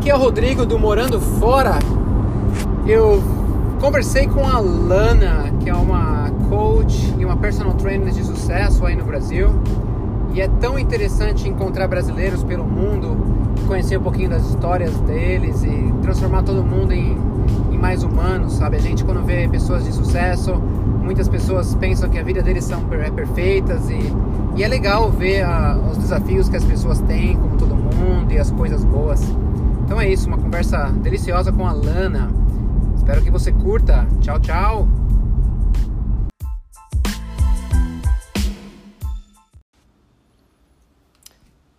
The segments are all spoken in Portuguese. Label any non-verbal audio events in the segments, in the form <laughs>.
aqui é o Rodrigo do Morando Fora. Eu conversei com a Lana, que é uma coach e uma personal trainer de sucesso aí no Brasil. E é tão interessante encontrar brasileiros pelo mundo, conhecer um pouquinho das histórias deles e transformar todo mundo em, em mais humanos, sabe? A gente quando vê pessoas de sucesso, muitas pessoas pensam que a vida deles são é perfeitas e, e é legal ver a, os desafios que as pessoas têm, como todo mundo, e as coisas boas. Então é isso, uma conversa deliciosa com a Lana. Espero que você curta. Tchau, tchau!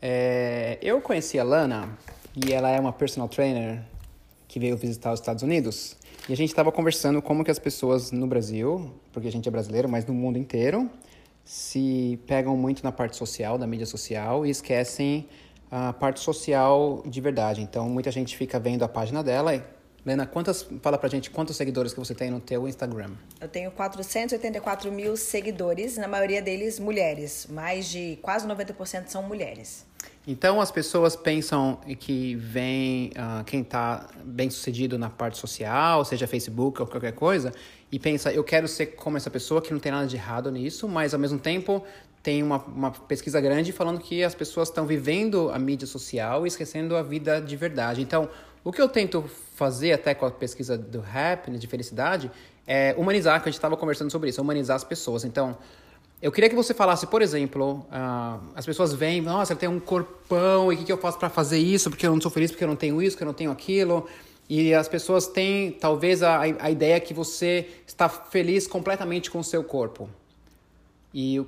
É, eu conheci a Lana e ela é uma personal trainer que veio visitar os Estados Unidos. E a gente estava conversando como que as pessoas no Brasil, porque a gente é brasileiro, mas no mundo inteiro, se pegam muito na parte social, da mídia social, e esquecem a parte social de verdade. Então, muita gente fica vendo a página dela. Lena, quantas, fala pra gente quantos seguidores que você tem no teu Instagram? Eu tenho 484 mil seguidores, na maioria deles mulheres. Mais de quase 90% são mulheres. Então as pessoas pensam que vem uh, quem está bem sucedido na parte social, seja Facebook ou qualquer coisa, e pensa, eu quero ser como essa pessoa, que não tem nada de errado nisso, mas ao mesmo tempo tem uma, uma pesquisa grande falando que as pessoas estão vivendo a mídia social e esquecendo a vida de verdade. Então, o que eu tento fazer até com a pesquisa do happiness, de felicidade, é humanizar, que a gente estava conversando sobre isso, humanizar as pessoas. Então, eu queria que você falasse, por exemplo, uh, as pessoas vêm, nossa, eu tenho um corpão, e o que, que eu faço para fazer isso? Porque eu não sou feliz, porque eu não tenho isso, porque eu não tenho aquilo. E as pessoas têm, talvez, a, a ideia que você está feliz completamente com o seu corpo. E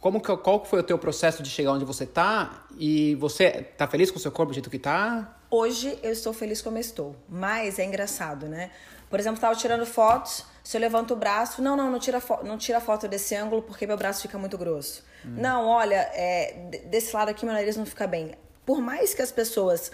como que, qual foi o teu processo de chegar onde você está? E você está feliz com o seu corpo do jeito que está? Hoje eu estou feliz como estou, mas é engraçado, né? Por exemplo, estava tirando fotos, se eu levanto o braço, não, não, não tira, não tira foto desse ângulo porque meu braço fica muito grosso. Hum. Não, olha, é, desse lado aqui meu nariz não fica bem. Por mais que as pessoas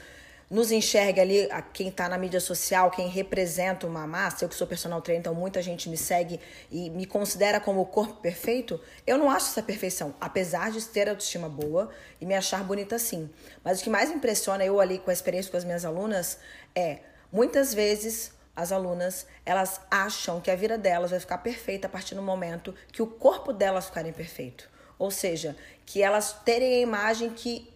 nos enxergue ali, a quem está na mídia social, quem representa uma massa, eu que sou personal trainer, então muita gente me segue e me considera como o corpo perfeito, eu não acho essa perfeição, apesar de ter autoestima boa e me achar bonita sim. Mas o que mais impressiona eu ali com a experiência com as minhas alunas é, muitas vezes as alunas, elas acham que a vida delas vai ficar perfeita a partir do momento que o corpo delas ficar imperfeito. Ou seja, que elas terem a imagem que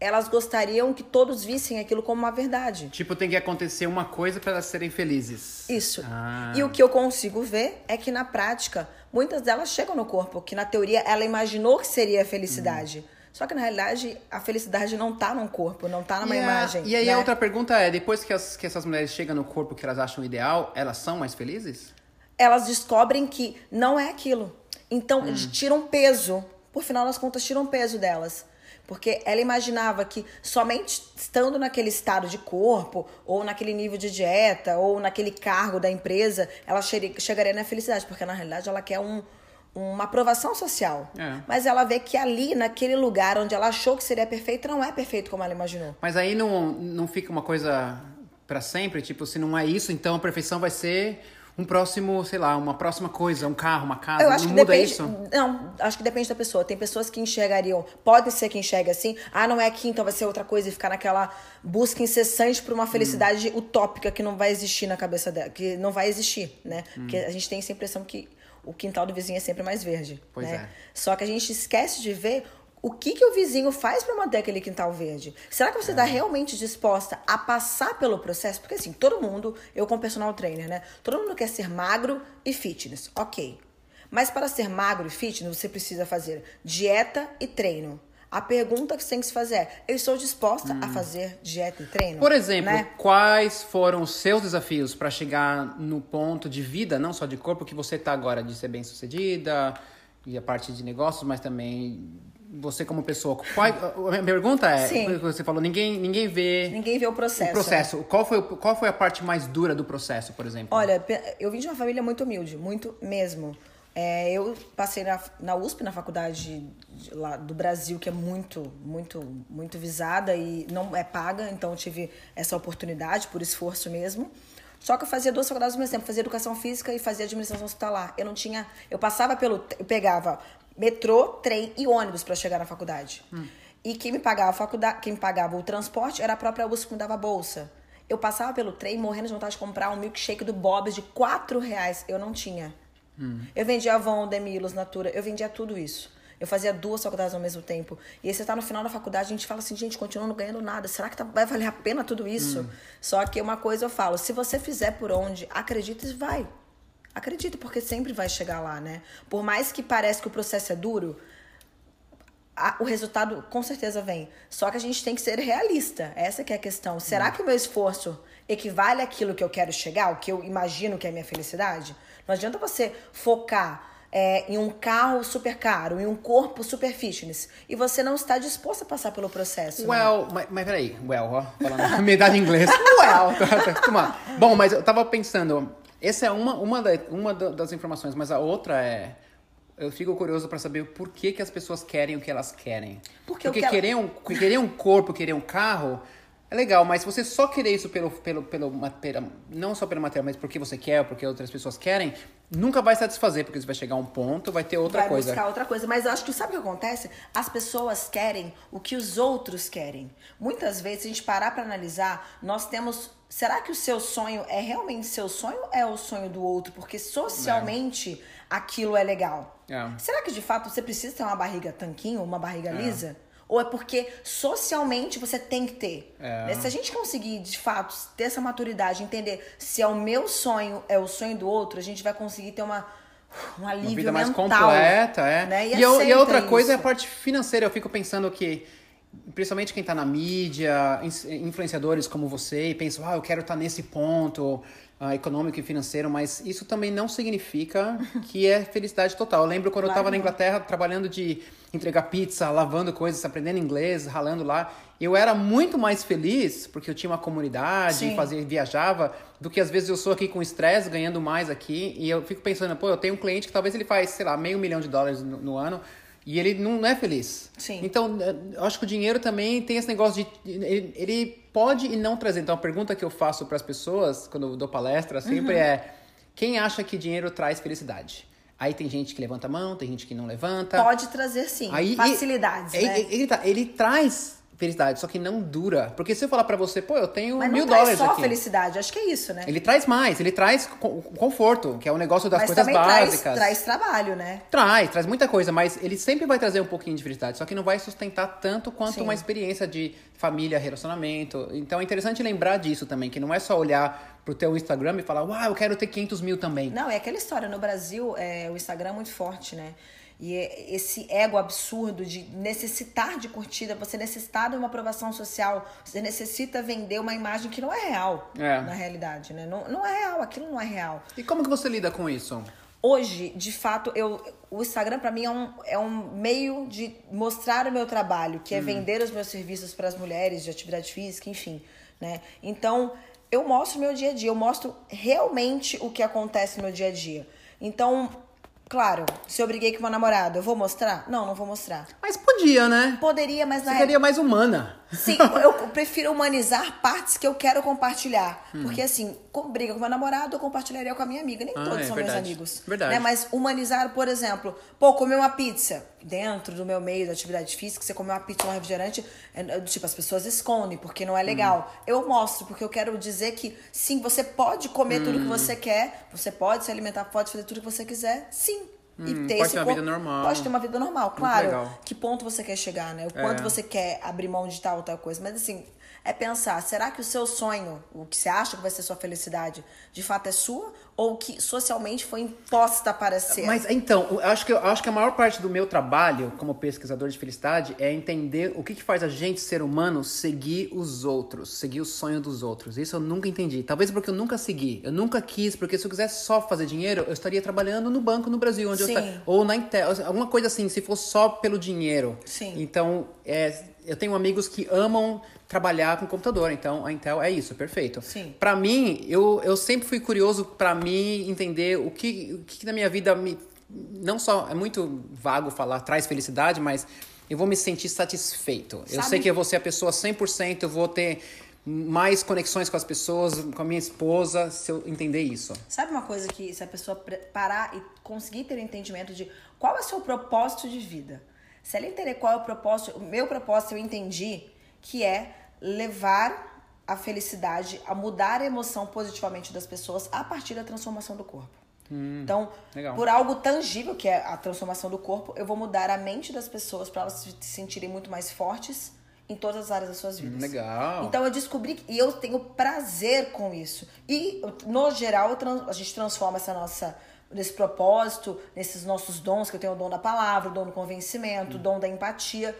elas gostariam que todos vissem aquilo como uma verdade. Tipo, tem que acontecer uma coisa para elas serem felizes. Isso. Ah. E o que eu consigo ver é que na prática, muitas delas chegam no corpo, que na teoria ela imaginou que seria a felicidade. Hum. Só que na realidade a felicidade não está num corpo, não está numa e imagem. e aí né? a outra pergunta é: depois que, as, que essas mulheres chegam no corpo que elas acham ideal, elas são mais felizes? Elas descobrem que não é aquilo. Então, hum. tiram peso. Por final das contas, tiram peso delas. Porque ela imaginava que somente estando naquele estado de corpo, ou naquele nível de dieta, ou naquele cargo da empresa, ela chegaria na felicidade. Porque na realidade ela quer um, uma aprovação social. É. Mas ela vê que ali, naquele lugar onde ela achou que seria perfeito, não é perfeito como ela imaginou. Mas aí não, não fica uma coisa para sempre? Tipo, se não é isso, então a perfeição vai ser um próximo, sei lá, uma próxima coisa, um carro, uma casa. Eu acho não que muda depende, isso? Não, acho que depende da pessoa. Tem pessoas que enxergariam, pode ser que enxergue assim, ah, não é aqui, então vai ser outra coisa e ficar naquela busca incessante por uma felicidade hum. utópica que não vai existir na cabeça dela, que não vai existir, né? Hum. Porque a gente tem essa impressão que o quintal do vizinho é sempre mais verde. Pois né? é. Só que a gente esquece de ver o que, que o vizinho faz para manter aquele quintal verde? Será que você está é. realmente disposta a passar pelo processo? Porque assim, todo mundo, eu como personal trainer, né? Todo mundo quer ser magro e fitness, ok. Mas para ser magro e fitness, você precisa fazer dieta e treino. A pergunta que você tem que se fazer é: eu estou disposta hum. a fazer dieta e treino? Por exemplo, né? quais foram os seus desafios para chegar no ponto de vida, não só de corpo, que você está agora, de ser bem sucedida e a parte de negócios, mas também você como pessoa. Qual, a minha pergunta é: Sim. você falou, ninguém, ninguém vê. Ninguém vê o processo. O processo. Né? Qual, foi, qual foi a parte mais dura do processo, por exemplo? Olha, eu vim de uma família muito humilde, muito mesmo. É, eu passei na, na USP, na faculdade de, lá do Brasil, que é muito, muito, muito visada e não é paga, então eu tive essa oportunidade por esforço mesmo. Só que eu fazia duas faculdades ao mesmo tempo, fazia educação física e fazia administração hospitalar. Eu não tinha, eu passava pelo, eu pegava metrô, trem e ônibus para chegar na faculdade. Hum. E quem me pagava a faculdade, quem me pagava o transporte era a própria USP que me dava bolsa. Eu passava pelo trem morrendo de vontade de comprar um milkshake do Bob's de 4 reais. Eu não tinha. Hum. Eu vendia Avon, Demilos, Natura, eu vendia tudo isso. Eu fazia duas faculdades ao mesmo tempo. E aí você tá no final da faculdade, a gente fala assim, gente, continuando ganhando nada. Será que tá, vai valer a pena tudo isso? Hum. Só que uma coisa eu falo, se você fizer por onde, acredita e vai. Acredita, porque sempre vai chegar lá, né? Por mais que pareça que o processo é duro, a, o resultado com certeza vem. Só que a gente tem que ser realista. Essa que é a questão. Será hum. que o meu esforço equivale àquilo que eu quero chegar, o que eu imagino que é a minha felicidade? Não adianta você focar é, em um carro super caro, em um corpo super fitness, e você não está disposto a passar pelo processo. Né? Well, né? mas, mas peraí, well, ó, falando <laughs> em inglês. <laughs> well, <laughs> tá, tá, Bom, mas eu tava pensando, essa é uma, uma, da, uma das informações, mas a outra é. Eu fico curioso para saber por que, que as pessoas querem o que elas querem. Porque, Porque querer, um, querer um corpo, querer um carro é legal, mas se você só querer isso pelo, pelo, pelo material, não só pelo material, mas porque você quer, porque outras pessoas querem, nunca vai satisfazer, porque você vai chegar a um ponto, vai ter outra vai coisa. Vai buscar outra coisa. Mas eu acho que sabe o que acontece? As pessoas querem o que os outros querem. Muitas vezes, se a gente parar para analisar, nós temos. Será que o seu sonho é realmente seu sonho ou é o sonho do outro? Porque socialmente é. aquilo é legal. É. Será que de fato você precisa ter uma barriga tanquinho, uma barriga é. lisa? Ou é porque socialmente você tem que ter? É. Se a gente conseguir, de fato, ter essa maturidade, entender se é o meu sonho, é o sonho do outro, a gente vai conseguir ter uma, um alívio uma vida mais mental, completa, é. Né? E, e, eu, e, a outra coisa é a parte financeira. Eu fico pensando que, principalmente quem está na mídia, influenciadores como você, e pensam, ah, eu quero estar tá nesse ponto uh, econômico e financeiro, mas isso também não significa <laughs> que é felicidade total. Eu lembro quando claro eu estava na Inglaterra trabalhando de entregar pizza, lavando coisas, aprendendo inglês, ralando lá. Eu era muito mais feliz porque eu tinha uma comunidade, fazia, viajava, do que às vezes eu sou aqui com estresse, ganhando mais aqui. E eu fico pensando, pô, eu tenho um cliente que talvez ele faz, sei lá, meio milhão de dólares no, no ano. E ele não é feliz. Sim. Então, eh, eu acho que o dinheiro também tem esse negócio de. Ele, ele pode e não trazer. Então, a pergunta que eu faço para as pessoas, quando eu dou palestra, sempre uhum. é: quem acha que dinheiro traz felicidade? Aí tem gente que levanta a mão, tem gente que não levanta. Pode trazer sim. Aí, Facilidades. Ele, né? ele, ele, tá, ele traz felicidade, só que não dura. Porque se eu falar para você, pô, eu tenho Mas mil dólares aqui. Mas não só felicidade, acho que é isso, né? Ele traz mais, ele traz conforto, que é o um negócio das mas coisas básicas. Traz, traz trabalho, né? Traz, traz muita coisa, mas ele sempre vai trazer um pouquinho de felicidade, só que não vai sustentar tanto quanto Sim. uma experiência de família, relacionamento. Então é interessante lembrar disso também, que não é só olhar pro teu Instagram e falar, uau, eu quero ter 500 mil também. Não, é aquela história, no Brasil, é, o Instagram é muito forte, né? E é esse ego absurdo de necessitar de curtida, você necessitar de uma aprovação social, você necessita vender uma imagem que não é real, é. na realidade, né? Não, não é real, aquilo não é real. E como que você lida com isso? Hoje, de fato, eu, o Instagram para mim é um, é um meio de mostrar o meu trabalho, que é hum. vender os meus serviços para as mulheres de atividade física, enfim, né? Então, eu mostro o meu dia a dia, eu mostro realmente o que acontece no meu dia a dia. Então, Claro, se eu briguei com meu namorado, eu vou mostrar? Não, não vou mostrar. Mas podia, né? Poderia, mas Você seria mais humana. Sim, <laughs> eu prefiro humanizar partes que eu quero compartilhar. Hum. Porque assim, com briga com meu namorado, eu compartilharia com a minha amiga. Nem ah, todos é, são verdade. meus amigos. Verdade. Né? Mas humanizar, por exemplo, pô, comer uma pizza dentro do meu meio da atividade física, você comer uma pizza ou um refrigerante, é, é, tipo, as pessoas escondem porque não é legal. Hum. Eu mostro, porque eu quero dizer que sim, você pode comer hum. tudo que hum. você quer, você pode se alimentar, pode fazer tudo que você quiser, sim. E hum, ter pode esse ter uma vida normal. Pode ter uma vida normal, claro. Que ponto você quer chegar, né? O quanto é. você quer abrir mão de tal ou tal coisa. Mas assim, é pensar, será que o seu sonho, o que você acha que vai ser sua felicidade, de fato é sua? Ou que socialmente foi imposta para ser? Mas então, eu acho que, eu acho que a maior parte do meu trabalho como pesquisador de felicidade é entender o que, que faz a gente, ser humano, seguir os outros, seguir o sonho dos outros. Isso eu nunca entendi. Talvez porque eu nunca segui, eu nunca quis, porque se eu quisesse só fazer dinheiro, eu estaria trabalhando no banco no Brasil, onde Sim. eu ou na Intel, alguma coisa assim, se for só pelo dinheiro. Sim. Então, é, eu tenho amigos que amam trabalhar com computador. Então, a Intel é isso, perfeito. Sim. Para mim, eu, eu sempre fui curioso para mim entender o que, o que na minha vida me não só é muito vago falar traz felicidade, mas eu vou me sentir satisfeito. Sabe? Eu sei que eu vou ser a pessoa 100%, eu vou ter mais conexões com as pessoas, com a minha esposa, se eu entender isso. Sabe uma coisa que se a pessoa parar e conseguir ter o entendimento de qual é o seu propósito de vida? Se ela entender qual é o propósito, o meu propósito eu entendi que é levar a felicidade, a mudar a emoção positivamente das pessoas a partir da transformação do corpo. Hum, então, legal. por algo tangível, que é a transformação do corpo, eu vou mudar a mente das pessoas para elas se sentirem muito mais fortes em todas as áreas das suas vidas. Legal. Então eu descobri que- e eu tenho prazer com isso. E no geral trans- a gente transforma essa nossa nesse propósito, nesses nossos dons, que eu tenho o dom da palavra, o dom do convencimento, o dom da empatia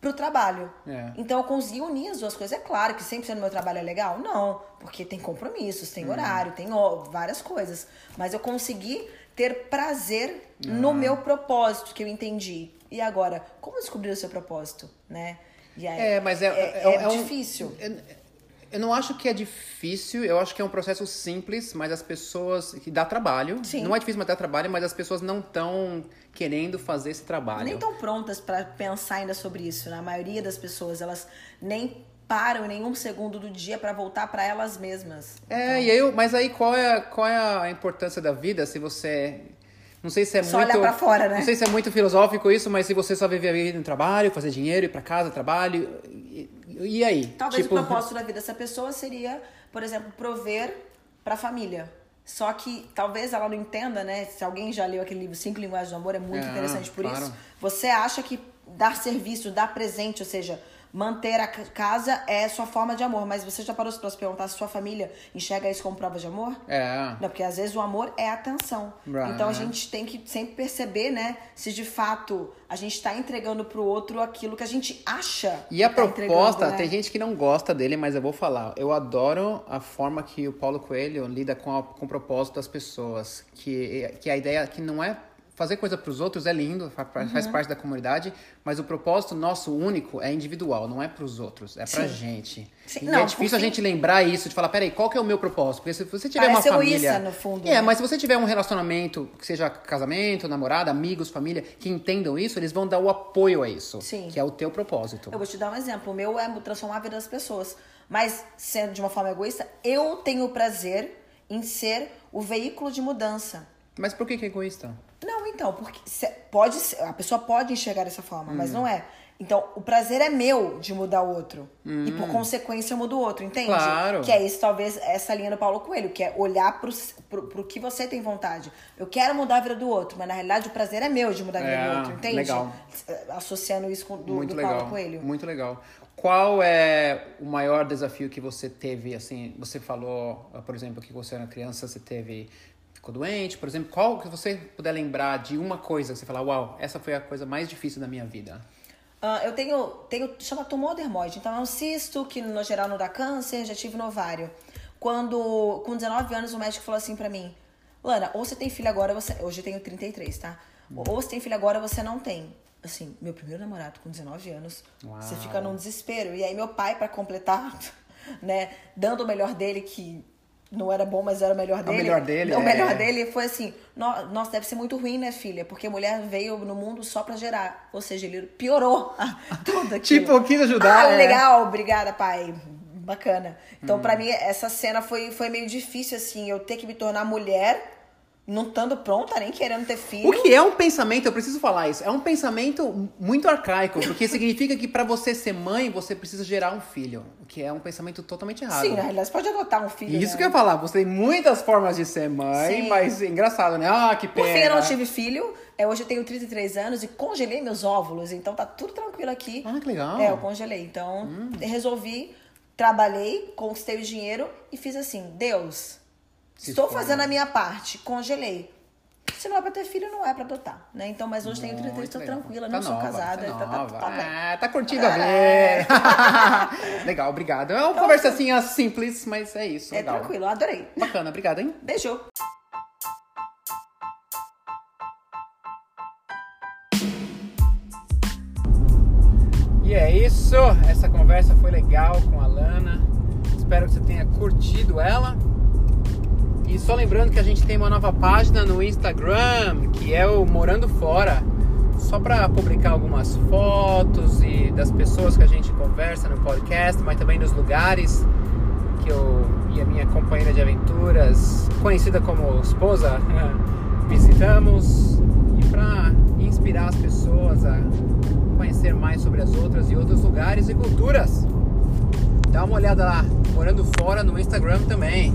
pro trabalho. É. Então eu consegui unir as duas coisas. É claro que 100% do meu trabalho é legal? Não, porque tem compromissos, tem horário, tem várias coisas. Mas eu consegui ter prazer no meu propósito que eu entendi. E agora, como descobrir o seu propósito, né? Aí, É, mas é, é, é- é é um- difícil. Eu, eu não acho que é difícil, eu acho que é um processo simples, mas as pessoas. que dá trabalho. Sim. Não é difícil, mas dá trabalho, mas as pessoas não estão querendo fazer esse trabalho. nem tão prontas para pensar ainda sobre isso. né? A maioria das pessoas, elas nem param em nenhum segundo do dia para voltar para elas mesmas. É, e aí, mas aí qual é, qual é a importância da vida se você. Não sei se é Só muito. olhar pra fora, né? Não sei se é muito filosófico isso, mas se você só viver no trabalho, fazer dinheiro, ir pra casa, trabalho. E, e aí? Talvez tipo, o propósito da vida dessa pessoa seria, por exemplo, prover para a família. Só que talvez ela não entenda, né? Se alguém já leu aquele livro Cinco Linguagens do Amor, é muito É, interessante por claro. isso. Você acha que dar serviço, dar presente, ou seja, manter a ca- casa é sua forma de amor. Mas você já parou para se perguntar se sua família enxerga isso como prova de amor? É. Não, porque às vezes o amor é atenção. Right. Então a gente tem que sempre perceber, né, se de fato a gente está entregando pro outro aquilo que a gente acha. E a tá proposta, né? tem gente que não gosta dele, mas eu vou falar. Eu adoro a forma que o Paulo Coelho lida com, a- com o propósito das pessoas. Que, que a ideia que não é fazer coisa para os outros é lindo, fa- fa- Uhum. faz parte da comunidade, mas o propósito nosso único é individual, não é para os outros, é Sim. gente. Sim, E não, é difícil a gente lembrar isso, de falar, peraí, qual que é o meu propósito? Porque se você tiver Parece uma família... egoísta, no fundo, É, né? mas se você tiver um relacionamento, que seja casamento, namorada, amigos, família, que entendam isso, eles vão dar o apoio a isso. Sim. Que é o teu propósito. Eu vou te dar um exemplo. O meu é transformar a vida das pessoas. Mas, sendo de uma forma egoísta, eu tenho o prazer em ser o veículo de mudança. Mas por que que é egoísta? Não, então, porque pode a pessoa pode enxergar dessa forma, Hum. mas não é. Então, o prazer é meu de mudar o outro. E por consequência eu mudo o outro, entende? Hum. Claro. Que é isso, talvez, essa linha do Paulo Coelho, que é olhar pro, pro, pro que você tem vontade. Eu quero mudar a vida do outro, mas na realidade o prazer é meu de mudar a vida É, do outro, entende? legal. Associando isso com do, muito do legal. Paulo Coelho. Muito legal. Qual é o maior desafio que você teve, assim, você falou, por exemplo, que você era criança, você teve, ficou doente, por exemplo, qual que você puder lembrar de uma coisa que você fala, uau, essa foi a coisa mais difícil da minha vida? Ah, eu tenho, tenho, chama tumor dermoide, então é um cisto que no geral não dá câncer, já tive no ovário. Quando, com 19 anos, o médico falou assim pra mim, Lana, ou você tem filho agora, você, hoje eu tenho 33, tá? Ou você tem filho agora, você não tem. Assim, meu primeiro namorado com 19 anos, Uau. você fica num desespero. E aí meu pai, pra completar, <laughs> né, dando o melhor dele, que não era bom, mas era o melhor dele. melhor dele, O é. melhor dele foi assim, "No- nossa, deve ser muito ruim, né, filha? Porque a mulher veio no mundo só pra gerar. Ou seja, ele piorou <laughs> tudo aquilo. Tipo, quis ajudar, Ah, é. legal, obrigada, pai. Bacana. Então, pra mim, essa cena foi, foi meio difícil, assim, eu ter que me tornar mulher, não estando pronta, nem querendo ter filho. O que é um pensamento, eu preciso falar isso, é um pensamento muito arcaico, porque <laughs> significa que pra você ser mãe, você precisa gerar um filho, o que é um pensamento totalmente errado. Sim, na realidade, você pode adotar um filho. Isso né? que eu ia falar, você tem muitas formas de ser mãe, Sim. mas é engraçado, né? Ah, que Por pena. fim, eu não tive filho. É, hoje eu tenho 33 anos e congelei meus óvulos, então tá tudo tranquilo aqui. Ah, que legal. É, eu congelei. Então, resolvi, trabalhei, conquistei o dinheiro e fiz assim: Deus, Se estou for. fazendo a minha parte, congelei. Se não é pra ter filho, não é pra adotar, né? Então, mas hoje tenho 33, Muito tô tranquila, Tá não sou nova, casada. tá Tá, tá, tá. Ah, tá curtindo a É. ver. <laughs> legal, obrigado. É uma conversa assim simples, mas é isso. É legal. tranquilo, adorei. Bacana, obrigado, hein? Beijo. E é isso, essa conversa foi legal com a Lana. Espero que você tenha curtido ela. E só lembrando que a gente tem uma nova página no Instagram, que é o Morando Fora. Só para publicar algumas fotos e das pessoas que a gente conversa no podcast, mas também dos lugares que eu e a minha companheira de aventuras, conhecida como esposa, <laughs> visitamos e para inspirar as pessoas a conhecer mais sobre as outras e outros lugares e culturas. Dá uma olhada lá, morando fora no Instagram também.